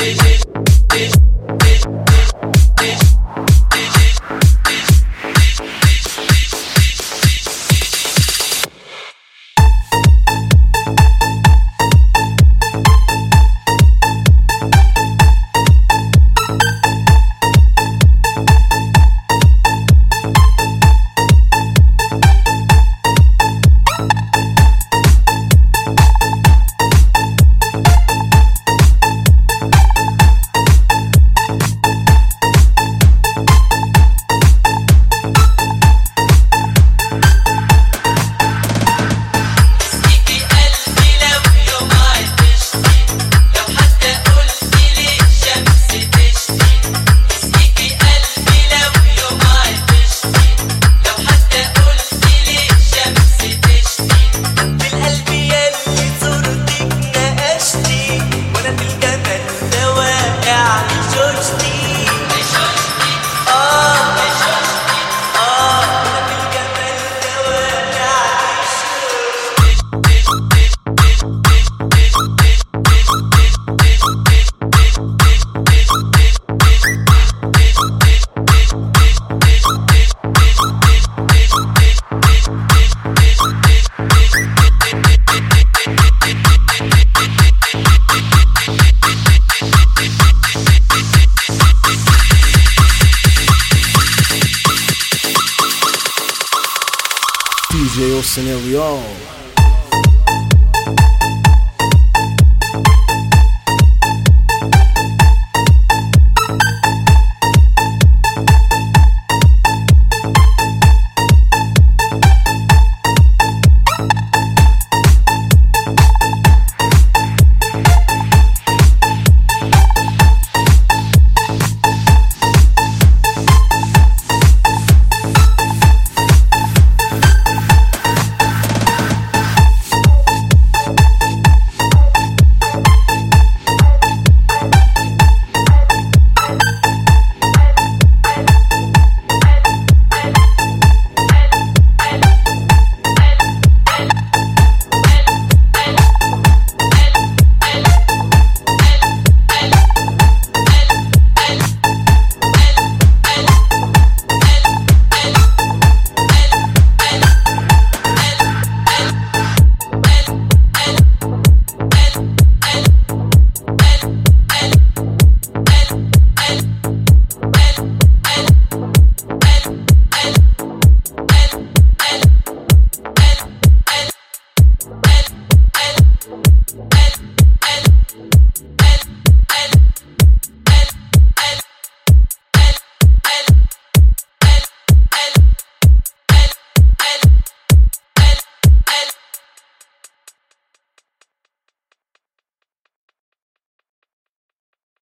DJ. DJ o Leon.